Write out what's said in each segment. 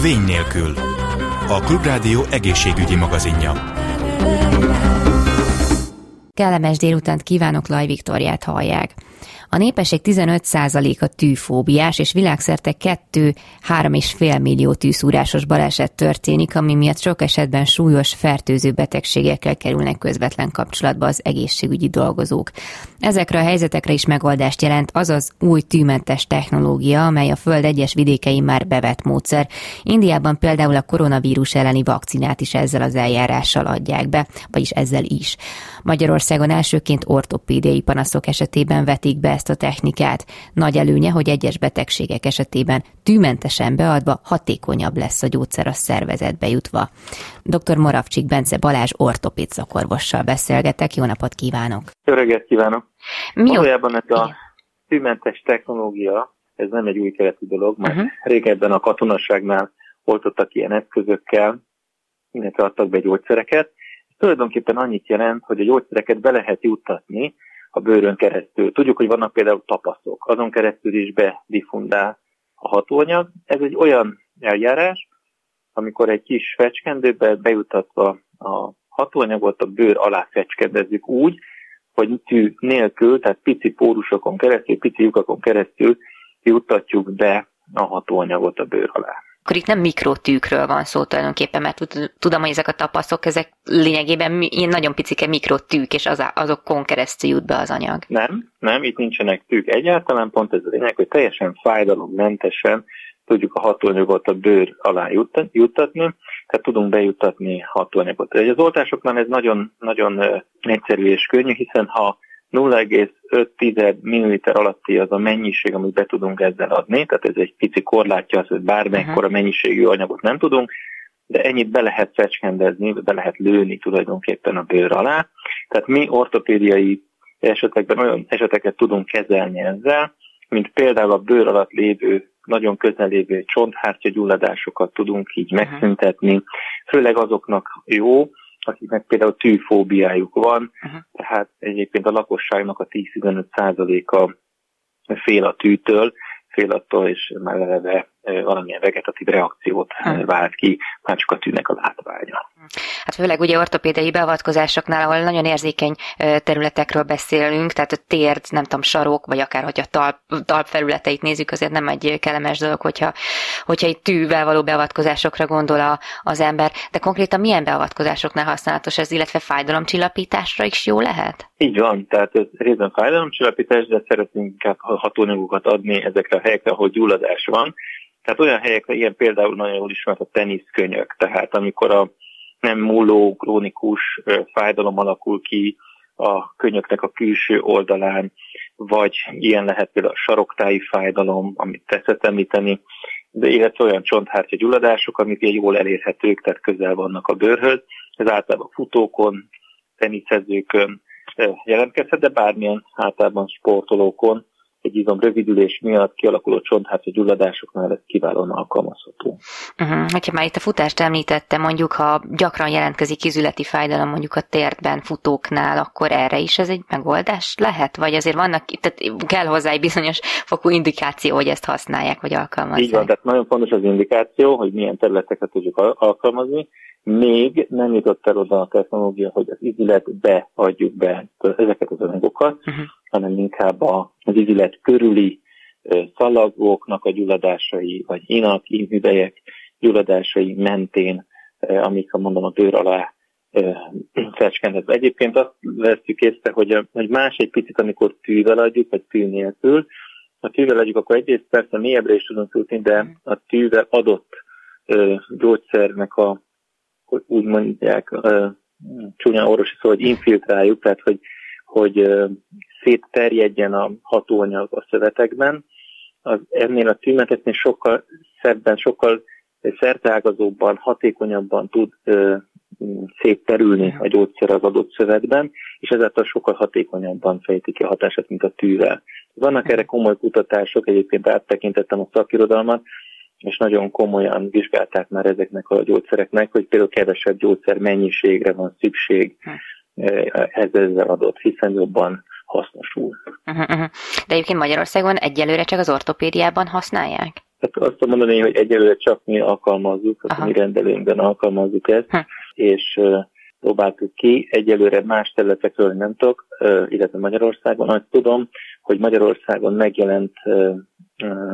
Vény nélkül. A Klubrádió egészségügyi magazinja. Kellemes délutánt kívánok, Laj Viktoriát hallják. A népesség 15%-a tűfóbiás, és világszerte 2-3,5 millió tűszúrásos baleset történik, ami miatt sok esetben súlyos fertőző betegségekkel kerülnek közvetlen kapcsolatba az egészségügyi dolgozók. Ezekre a helyzetekre is megoldást jelent az az új tűmentes technológia, amely a Föld egyes vidékein már bevett módszer. Indiában például a koronavírus elleni vakcinát is ezzel az eljárással adják be, vagyis ezzel is. Magyarországon elsőként ortopédiai panaszok esetében vetik be ezt a technikát. Nagy előnye, hogy egyes betegségek esetében tűmentesen beadva hatékonyabb lesz a gyógyszer a szervezetbe jutva. Dr. Moravcsik Bence Balázs ortopéd szakorvossal beszélgetek. Jó napot kívánok! Jó reggelt kívánok! Mi Valójában ez a tűmentes technológia, ez nem egy új keletű dolog, mert uh-huh. régebben a katonaságnál oltottak ilyen eszközökkel, illetve adtak be gyógyszereket. Ez tulajdonképpen annyit jelent, hogy a gyógyszereket be lehet juttatni a bőrön keresztül. Tudjuk, hogy vannak például tapaszok, azon keresztül is bedifundál a hatóanyag. Ez egy olyan eljárás, amikor egy kis fecskendőbe bejutatva a hatóanyagot a bőr alá fecskendezzük úgy, hogy tű nélkül, tehát pici pórusokon keresztül, pici lyukakon keresztül juttatjuk be a hatóanyagot a bőr alá akkor itt nem mikrotűkről van szó tulajdonképpen, mert tudom, hogy ezek a tapaszok, ezek lényegében ilyen nagyon picike mikrotűk, és az, azokon keresztül jut be az anyag. Nem, nem, itt nincsenek tűk egyáltalán, pont ez a lényeg, hogy teljesen fájdalommentesen tudjuk a hatóanyagot a bőr alá juttatni, tehát tudunk bejuttatni hatóanyagot. Az oltásoknál ez nagyon, nagyon egyszerű és könnyű, hiszen ha 0,5 ml alatti az a mennyiség, amit be tudunk ezzel adni, tehát ez egy pici korlátja az, hogy bármekkora mennyiségű anyagot nem tudunk, de ennyit be lehet fecskendezni, be lehet lőni tulajdonképpen a bőr alá. Tehát mi ortopédiai esetekben olyan eseteket tudunk kezelni ezzel, mint például a bőr alatt lévő, nagyon közel lévő csonthártya gyulladásokat tudunk így megszüntetni, főleg azoknak jó, akiknek például tűfóbiájuk van, uh-huh. tehát egyébként a lakosságnak a 10-15 százaléka fél a tűtől, fél attól, és már eleve valamilyen vegetatív reakciót hmm. vált ki, már csak a tűnek a látványa. Hát főleg ugye ortopédei beavatkozásoknál, ahol nagyon érzékeny területekről beszélünk, tehát a térd, nem tudom, sarok, vagy akár hogy a talp, talp felületeit nézzük, azért nem egy kellemes dolog, hogyha, hogyha egy tűvel való beavatkozásokra gondol a, az ember, de konkrétan milyen beavatkozásoknál használatos ez, illetve fájdalomcsillapításra is jó lehet? Így van, tehát ez részben fájdalomcsillapítás, de szeretnénk inkább hatóanyagokat adni ezekre a helyekre, ahol gyulladás van, tehát olyan helyekre, ilyen például nagyon jól ismert a teniszkönyök, tehát amikor a nem múló, krónikus fájdalom alakul ki a könyöknek a külső oldalán, vagy ilyen lehet például a saroktáji fájdalom, amit tetszett említeni, de illetve olyan csonthártya gyulladások, amik jól elérhetők, tehát közel vannak a bőrhöz. Ez általában futókon, teniszezőkön jelentkezhet, de bármilyen általában sportolókon, egy izom rövidülés miatt kialakuló csonthártya gyulladásoknál ez kiválóan alkalmazható. Uh-huh. Hogyha már itt a futást említette, mondjuk ha gyakran jelentkezik kizületi fájdalom mondjuk a térdben futóknál, akkor erre is ez egy megoldás lehet? Vagy azért vannak, tehát kell hozzá egy bizonyos fokú indikáció, hogy ezt használják, vagy alkalmazzák? Így van, tehát nagyon fontos az indikáció, hogy milyen területeket tudjuk alkalmazni. Még nem jutott el oda a technológia, hogy az izületbe adjuk be ezeket az anyagokat, uh-huh hanem inkább az izület körüli szalagoknak a gyulladásai, vagy inak, inhüvelyek gyulladásai mentén, amik, mondom, a bőr alá fecskendezve. Egyébként azt veszük észre, hogy, hogy más egy picit, amikor tűvel adjuk, vagy tű nélkül. Ha tűvel adjuk, akkor egyrészt persze mélyebbre is tudunk jutni, de a tűvel adott gyógyszernek a, úgy mondják, csúnya orvosi szó, hogy infiltráljuk, tehát hogy, hogy szétterjedjen a hatóanyag a szövetekben, az ennél a tűmetetnél sokkal szebben, sokkal szerteágazóbban, hatékonyabban tud ö, szétterülni a gyógyszer az adott szövetben, és ezáltal sokkal hatékonyabban fejti ki a hatását, mint a tűvel. Vannak erre komoly kutatások, egyébként áttekintettem a szakirodalmat, és nagyon komolyan vizsgálták már ezeknek a gyógyszereknek, hogy például kevesebb gyógyszer mennyiségre van szükség hm. ezzel adott, hiszen jobban hasznosul. Uh-huh, uh-huh. De egyébként Magyarországon egyelőre csak az ortopédiában használják? Hát azt tudom mondani, hogy egyelőre csak mi alkalmazzuk, tehát mi rendelőnkben alkalmazzuk ezt, ha. és próbáltuk ki. Egyelőre más területekről nem tudok, illetve Magyarországon. Azt tudom, hogy Magyarországon megjelent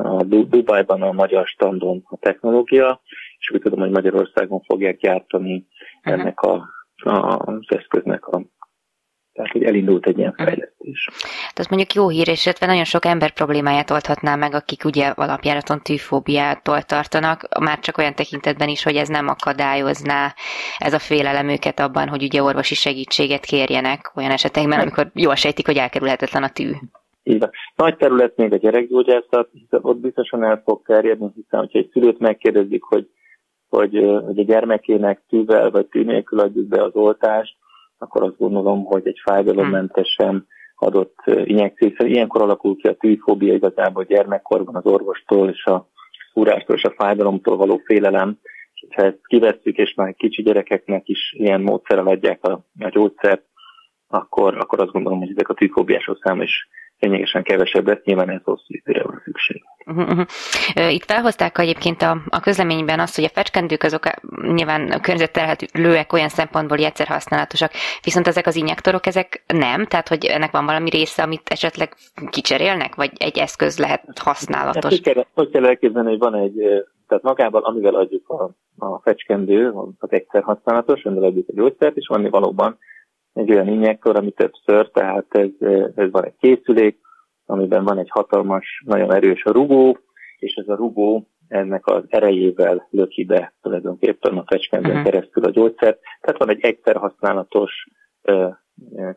a Dubajban a magyar standon a technológia, és úgy tudom, hogy Magyarországon fogják gyártani ennek a, a, az eszköznek a tehát, hogy elindult egy ilyen fejlesztés. Tehát az mondjuk jó hír, és illetve nagyon sok ember problémáját oldhatná meg, akik ugye alapjáraton tűfóbiától tartanak, már csak olyan tekintetben is, hogy ez nem akadályozná ez a félelem őket abban, hogy ugye orvosi segítséget kérjenek olyan esetekben, amikor jól sejtik, hogy elkerülhetetlen a tű. Így van. Nagy terület még a gyerekgyógyászat, hiszen ott biztosan el fog terjedni, hiszen hogyha egy szülőt megkérdezik, hogy, hogy, hogy a gyermekének tűvel vagy tű nélkül adjuk be az oltást, akkor azt gondolom, hogy egy fájdalommentesen adott injekció, hiszen ilyenkor alakul ki a tűfóbia igazából gyermekkorban az orvostól és a szúrástól és a fájdalomtól való félelem, és ha ezt kivesszük, és már kicsi gyerekeknek is ilyen módszerrel adják a, a gyógyszert, akkor, akkor azt gondolom, hogy ezek a tűfóbiások száma is lényegesen kevesebb lesz, nyilván ez hosszú időre van szükség. Uh-huh, uh-huh. Itt felhozták egyébként a, a közleményben azt, hogy a fecskendők azok nyilván környezetterhelőek olyan szempontból, egyszer használatosak, viszont ezek az injektorok, ezek nem, tehát hogy ennek van valami része, amit esetleg kicserélnek, vagy egy eszköz lehet használatos? Hát, hogy, kell, hogy kell elképzelni, hogy van egy, tehát magában, amivel adjuk a, a fecskendő, az egyszer használatos, amivel adjuk a gyógyszert, és van valóban egy olyan injektor, ami többször, tehát ez, ez van egy készülék, amiben van egy hatalmas, nagyon erős a rugó, és ez a rugó ennek az erejével löki be tulajdonképpen a fecskendőn uh-huh. keresztül a gyógyszert. Tehát van egy egyszer használatos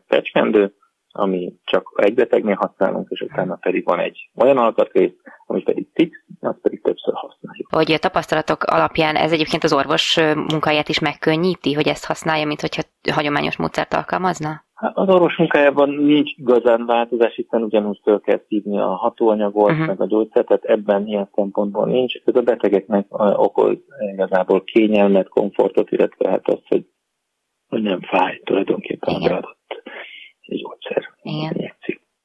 fecskendő, ami csak egy betegnél használunk, és utána pedig van egy olyan alkatrész, ami pedig fix, azt pedig többször használjuk. Hogy a tapasztalatok alapján ez egyébként az orvos munkáját is megkönnyíti, hogy ezt használja, mint hogyha hagyományos módszert alkalmazna? Hát az orvos munkájában nincs igazán változás, hiszen ugyanúgy föl kell szívni a hatóanyagot, uh-huh. meg a gyógyszert, tehát ebben ilyen szempontból nincs. Ez a betegeknek okoz igazából kényelmet, komfortot, illetve hát az, hogy, hogy nem fáj tulajdonképpen Igen. Gyógyszer. Igen.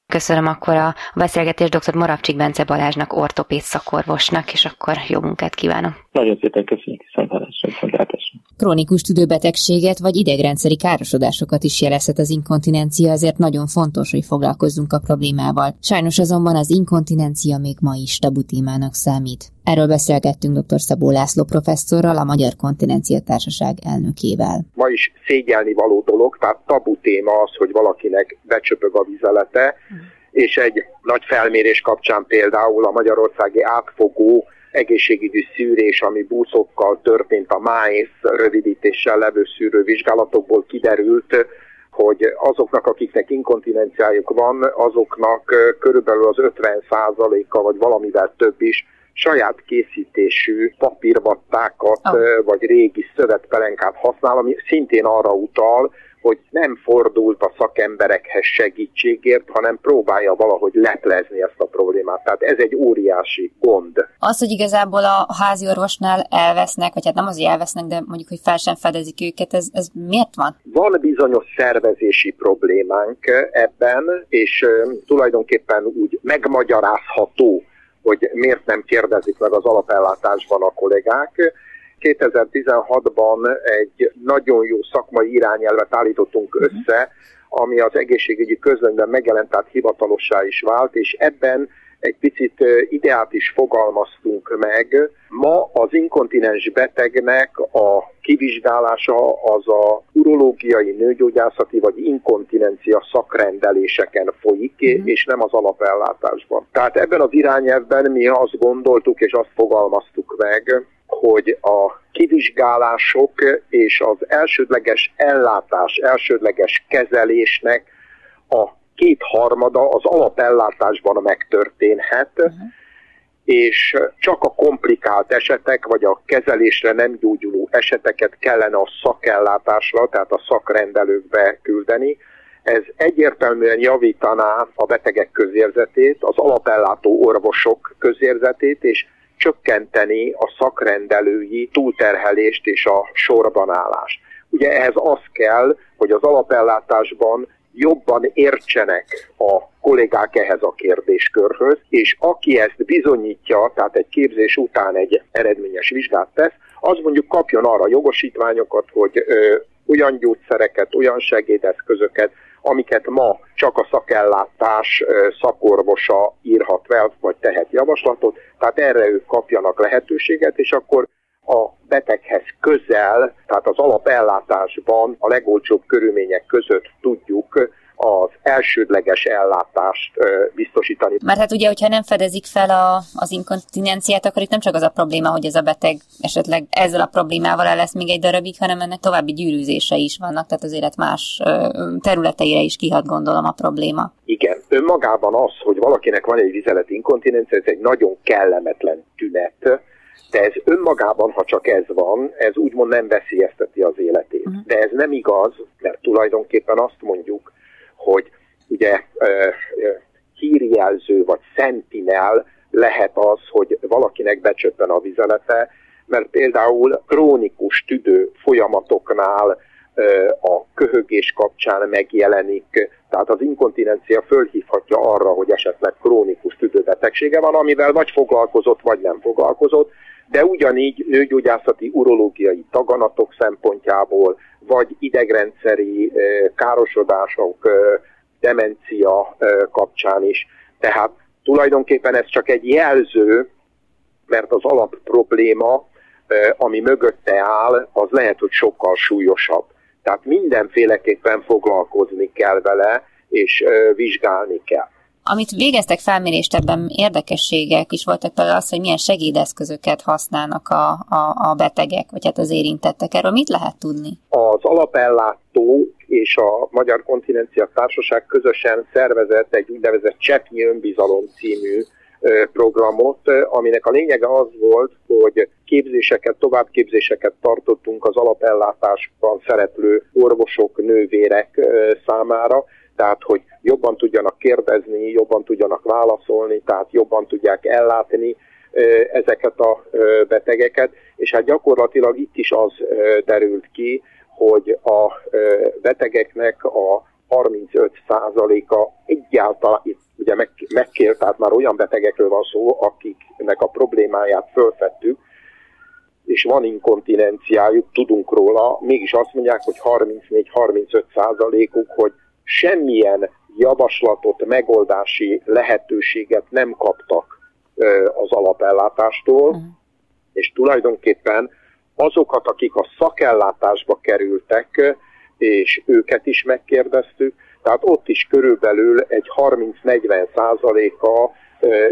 Köszönöm akkor a beszélgetést dr. Moravcsik Bence Balázsnak, ortopéd szakorvosnak, és akkor jó munkát kívánok. Nagyon szépen köszönjük, viszontlátásra, viszontlátásra. Krónikus tüdőbetegséget vagy idegrendszeri károsodásokat is jelezhet az inkontinencia, ezért nagyon fontos, hogy foglalkozzunk a problémával. Sajnos azonban az inkontinencia még ma is tabu témának számít. Erről beszélgettünk dr. Szabó László professzorral, a Magyar Kontinencia Társaság elnökével. Ma is szégyelni való dolog, tehát tabu téma az, hogy valakinek becsöpög a vizelete, és egy nagy felmérés kapcsán például a magyarországi átfogó egészségügyi szűrés, ami buszokkal történt a MÁESZ rövidítéssel levő szűrővizsgálatokból kiderült, hogy azoknak, akiknek inkontinenciájuk van, azoknak körülbelül az 50%-a vagy valamivel több is saját készítésű papírvattákat oh. vagy régi szövetpelenkát használ, ami szintén arra utal, hogy nem fordult a szakemberekhez segítségért, hanem próbálja valahogy leplezni ezt a problémát. Tehát ez egy óriási gond. Az, hogy igazából a házi orvosnál elvesznek, vagy hát nem az, hogy elvesznek, de mondjuk, hogy fel sem fedezik őket, ez, ez miért van? Van bizonyos szervezési problémánk ebben, és tulajdonképpen úgy megmagyarázható, hogy miért nem kérdezik meg az alapellátásban a kollégák. 2016-ban egy nagyon jó szakmai irányelvet állítottunk mhm. össze, ami az egészségügyi közlönyben megjelent, tehát hivatalossá is vált, és ebben egy picit ideát is fogalmaztunk meg. Ma az inkontinens betegnek a kivizsgálása az a urológiai, nőgyógyászati vagy inkontinencia szakrendeléseken folyik, mm. és nem az alapellátásban. Tehát ebben az irányelvben mi azt gondoltuk és azt fogalmaztuk meg, hogy a kivizsgálások és az elsődleges ellátás, elsődleges kezelésnek a kétharmada az alapellátásban megtörténhet, uh-huh. és csak a komplikált esetek, vagy a kezelésre nem gyógyuló eseteket kellene a szakellátásra, tehát a szakrendelőkbe küldeni. Ez egyértelműen javítaná a betegek közérzetét, az alapellátó orvosok közérzetét, és csökkenteni a szakrendelői túlterhelést és a sorban állást. Ugye ehhez az kell, hogy az alapellátásban jobban értsenek a kollégák ehhez a kérdéskörhöz, és aki ezt bizonyítja, tehát egy képzés után egy eredményes vizsgát tesz, az mondjuk kapjon arra jogosítványokat, hogy ö, olyan gyógyszereket, olyan segédeszközöket, amiket ma csak a szakellátás szakorvosa írhat fel, vagy tehet javaslatot, tehát erre ők kapjanak lehetőséget, és akkor a beteghez közel, tehát az alapellátásban a legolcsóbb körülmények között tudjuk az elsődleges ellátást biztosítani. Mert hát ugye, hogyha nem fedezik fel a, az inkontinenciát, akkor itt nem csak az a probléma, hogy ez a beteg esetleg ezzel a problémával el lesz még egy darabig, hanem ennek további gyűrűzése is vannak, tehát az élet más területeire is kihat gondolom a probléma. Igen, önmagában az, hogy valakinek van egy vizelet inkontinencia, ez egy nagyon kellemetlen tünet, de ez önmagában, ha csak ez van, ez úgymond nem veszélyezteti az életét. Uh-huh. De ez nem igaz, mert tulajdonképpen azt mondjuk, hogy ugye hírjelző vagy sentinel lehet az, hogy valakinek becsöppen a vizelete, mert például krónikus tüdő folyamatoknál a köhögés kapcsán megjelenik, tehát az inkontinencia fölhívhatja arra, hogy esetleg krónikus tüdőbetegsége van, amivel vagy foglalkozott, vagy nem foglalkozott, de ugyanígy nőgyógyászati urológiai taganatok szempontjából, vagy idegrendszeri károsodások, demencia kapcsán is. Tehát tulajdonképpen ez csak egy jelző, mert az alap probléma, ami mögötte áll, az lehet, hogy sokkal súlyosabb. Tehát mindenféleképpen foglalkozni kell vele, és vizsgálni kell. Amit végeztek felmérést, ebben érdekességek is voltak például az, hogy milyen segédeszközöket használnak a, a, a betegek, vagy hát az érintettek. Erről mit lehet tudni? Az alapellátó és a Magyar Kontinencia Társaság közösen szervezett egy úgynevezett Cseppnyi Önbizalom című programot, aminek a lényege az volt, hogy képzéseket, továbbképzéseket tartottunk az alapellátásban szereplő orvosok, nővérek számára, tehát hogy jobban tudjanak kérdezni, jobban tudjanak válaszolni, tehát jobban tudják ellátni ezeket a betegeket, és hát gyakorlatilag itt is az derült ki, hogy a betegeknek a 35%-a egyáltalán, itt ugye meg, megkért, tehát már olyan betegekről van szó, akiknek a problémáját fölfettük, és van inkontinenciájuk, tudunk róla, mégis azt mondják, hogy 34-35 százalékuk, hogy semmilyen javaslatot, megoldási lehetőséget nem kaptak az alapellátástól, uh-huh. és tulajdonképpen azokat, akik a szakellátásba kerültek, és őket is megkérdeztük, tehát ott is körülbelül egy 30-40 százaléka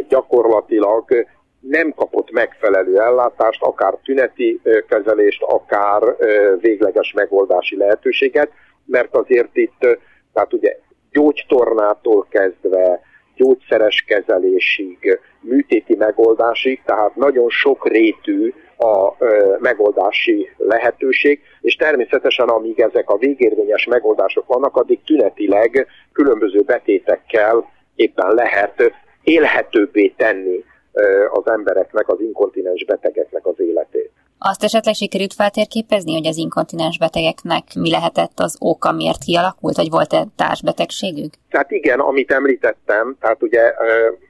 gyakorlatilag nem kapott megfelelő ellátást, akár tüneti kezelést, akár végleges megoldási lehetőséget, mert azért itt tehát ugye gyógytornától kezdve gyógyszeres kezelésig, műtéti megoldásig, tehát nagyon sok rétű a ö, megoldási lehetőség, és természetesen amíg ezek a végérvényes megoldások vannak, addig tünetileg különböző betétekkel éppen lehet élhetőbbé tenni ö, az embereknek, az inkontinens betegeknek az életét. Azt esetleg sikerült feltérképezni, hogy az inkontinens betegeknek mi lehetett az oka, miért kialakult, vagy volt-e társbetegségük? Tehát igen, amit említettem, tehát ugye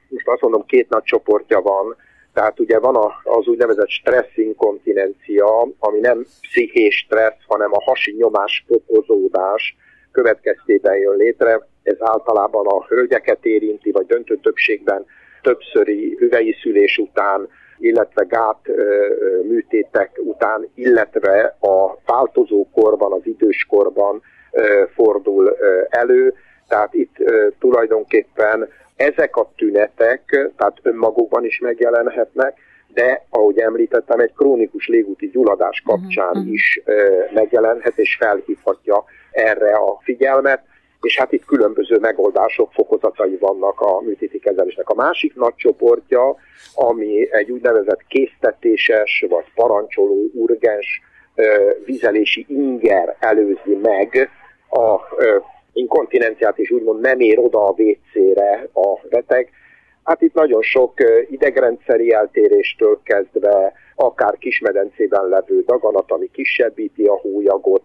most azt mondom, két nagy csoportja van, tehát ugye van az úgynevezett stresszinkontinencia, ami nem pszichés stressz, hanem a hasi nyomás fokozódás következtében jön létre. Ez általában a hölgyeket érinti, vagy döntő többségben többszöri hüvei szülés után illetve gát műtétek után, illetve a változó korban, az időskorban fordul elő. Tehát itt tulajdonképpen ezek a tünetek, tehát önmagukban is megjelenhetnek, de ahogy említettem, egy krónikus légúti gyulladás kapcsán uh-huh. is megjelenhet és felhívhatja erre a figyelmet és hát itt különböző megoldások, fokozatai vannak a műtéti kezelésnek. A másik nagy csoportja, ami egy úgynevezett késztetéses vagy parancsoló urgens vizelési inger előzi meg a inkontinenciát, és úgymond nem ér oda a WC-re a beteg. Hát itt nagyon sok idegrendszeri eltéréstől kezdve, akár kismedencében levő daganat, ami kisebbíti a hólyagot,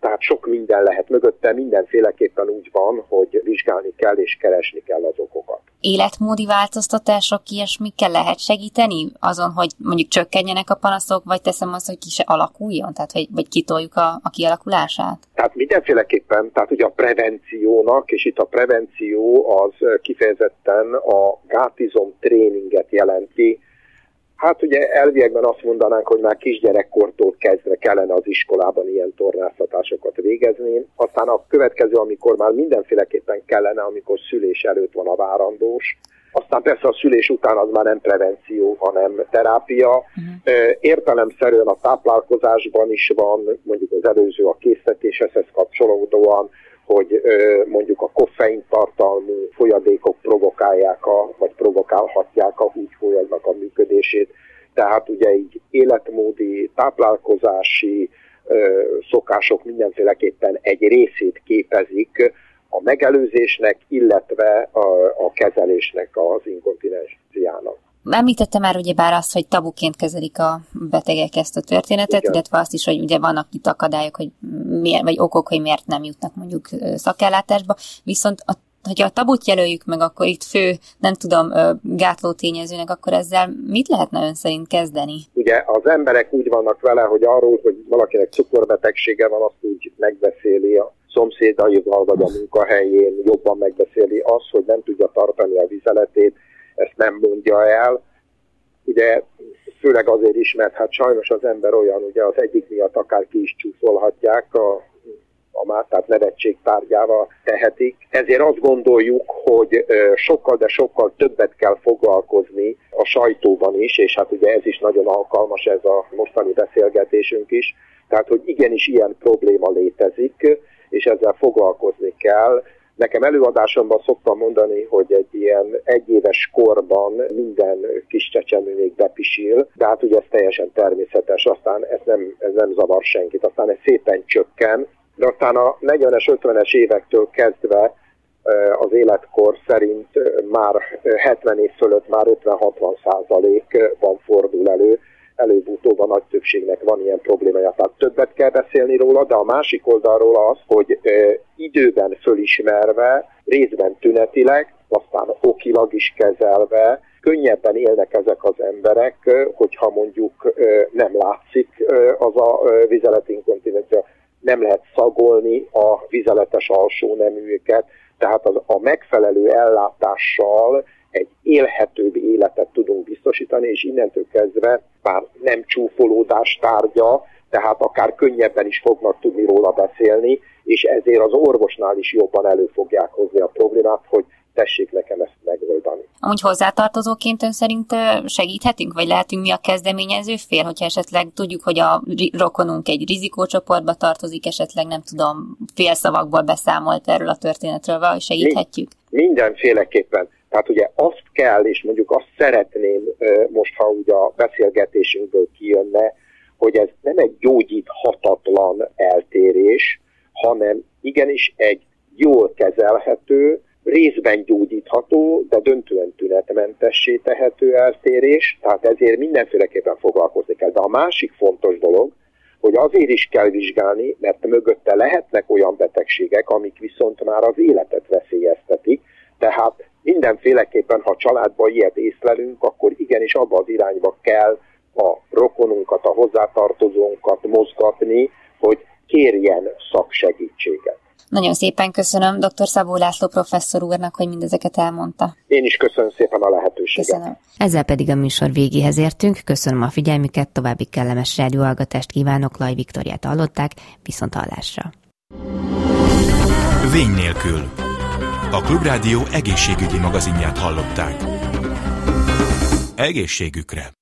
tehát sok minden lehet mögötte, mindenféleképpen úgy van, hogy vizsgálni kell és keresni kell az okokat. Életmódi változtatások, ilyesmikkel lehet segíteni azon, hogy mondjuk csökkenjenek a panaszok, vagy teszem azt, hogy ki se alakuljon, tehát hogy, vagy kitoljuk a, a kialakulását? Tehát mindenféleképpen, tehát ugye a prevenciónak, és itt a prevenció az kifejezetten a gátizom tréninget jelenti, Hát ugye elviekben azt mondanánk, hogy már kisgyerekkortól kezdve kellene az iskolában ilyen tornáztatásokat végezni. Aztán a következő, amikor már mindenféleképpen kellene, amikor szülés előtt van a várandós, aztán persze a szülés után az már nem prevenció, hanem terápia. Uh-huh. Értelemszerűen a táplálkozásban is van, mondjuk az előző a készítéshez kapcsolódóan, hogy mondjuk a koffein tartalmú folyadékok provokálják, a, vagy provokálhatják a húgyfolyagnak a működését. Tehát ugye így életmódi, táplálkozási szokások mindenféleképpen egy részét képezik a megelőzésnek, illetve a, a kezelésnek az inkontinenciának. Említette már ugyebár azt, hogy tabuként kezelik a betegek ezt a történetet, Igen. illetve azt is, hogy ugye vannak itt akadályok, hogy miért, vagy okok, hogy miért nem jutnak mondjuk szakellátásba, viszont a hogyha a tabut jelöljük meg, akkor itt fő, nem tudom, gátló tényezőnek, akkor ezzel mit lehetne ön szerint kezdeni? Ugye az emberek úgy vannak vele, hogy arról, hogy valakinek cukorbetegsége van, azt úgy megbeszéli a szomszédaival vagy a munkahelyén, jobban megbeszéli azt, hogy nem tudja tartani a vizeletét, ezt nem mondja el. Ugye főleg azért is, mert hát sajnos az ember olyan, ugye az egyik miatt akár ki is csúfolhatják, a, a már, tehát nevetség tárgyával tehetik. Ezért azt gondoljuk, hogy sokkal, de sokkal többet kell foglalkozni a sajtóban is, és hát ugye ez is nagyon alkalmas, ez a mostani beszélgetésünk is, tehát hogy igenis ilyen probléma létezik, és ezzel foglalkozni kell, Nekem előadásomban szoktam mondani, hogy egy ilyen egyéves korban minden kis csecsemő még bepisil, de hát ugye ez teljesen természetes, aztán ez nem, ez nem zavar senkit, aztán ez szépen csökken, de aztán a 40-es, 50-es évektől kezdve az életkor szerint már 70 év fölött már 50-60 százalékban fordul elő, előbb-utóbb a nagy többségnek van ilyen problémája, tehát többet kell beszélni róla, de a másik oldalról az, hogy időben fölismerve, részben tünetileg, aztán okilag is kezelve, könnyebben élnek ezek az emberek, hogyha mondjuk nem látszik az a vizeletinkontinencia, nem lehet szagolni a vizeletes alsó neműeket, tehát az, a megfelelő ellátással egy élhetőbb életet tudunk biztosítani, és innentől kezdve már nem csúfolódás tárgya, tehát akár könnyebben is fognak tudni róla beszélni, és ezért az orvosnál is jobban elő fogják hozni a problémát, hogy tessék nekem ezt megoldani. Amúgy hozzátartozóként ön szerint segíthetünk, vagy lehetünk mi a kezdeményező fél, hogyha esetleg tudjuk, hogy a rokonunk egy rizikócsoportba tartozik, esetleg nem tudom, félszavakból beszámolt erről a történetről, vagy segíthetjük? Mi, mindenféleképpen. Tehát ugye azt kell, és mondjuk azt szeretném most, ha ugye a beszélgetésünkből kijönne, hogy ez nem egy gyógyíthatatlan eltérés, hanem igenis egy jól kezelhető, részben gyógyítható, de döntően tünetmentessé tehető eltérés, tehát ezért mindenféleképpen foglalkozni kell. De a másik fontos dolog, hogy azért is kell vizsgálni, mert mögötte lehetnek olyan betegségek, amik viszont már az életet veszélyeztetik, tehát mindenféleképpen, ha családban ilyet észlelünk, akkor igenis abba az irányba kell a rokonunkat, a hozzátartozónkat mozgatni, hogy kérjen szaksegítséget. Nagyon szépen köszönöm dr. Szabó László professzor úrnak, hogy mindezeket elmondta. Én is köszönöm szépen a lehetőséget. Köszönöm. Ezzel pedig a műsor végéhez értünk. Köszönöm a figyelmüket, további kellemes rádióhallgatást kívánok. Laj Viktoriát hallották, viszont hallásra. Vény nélkül. A Klubrádió egészségügyi magazinját hallották. Egészségükre!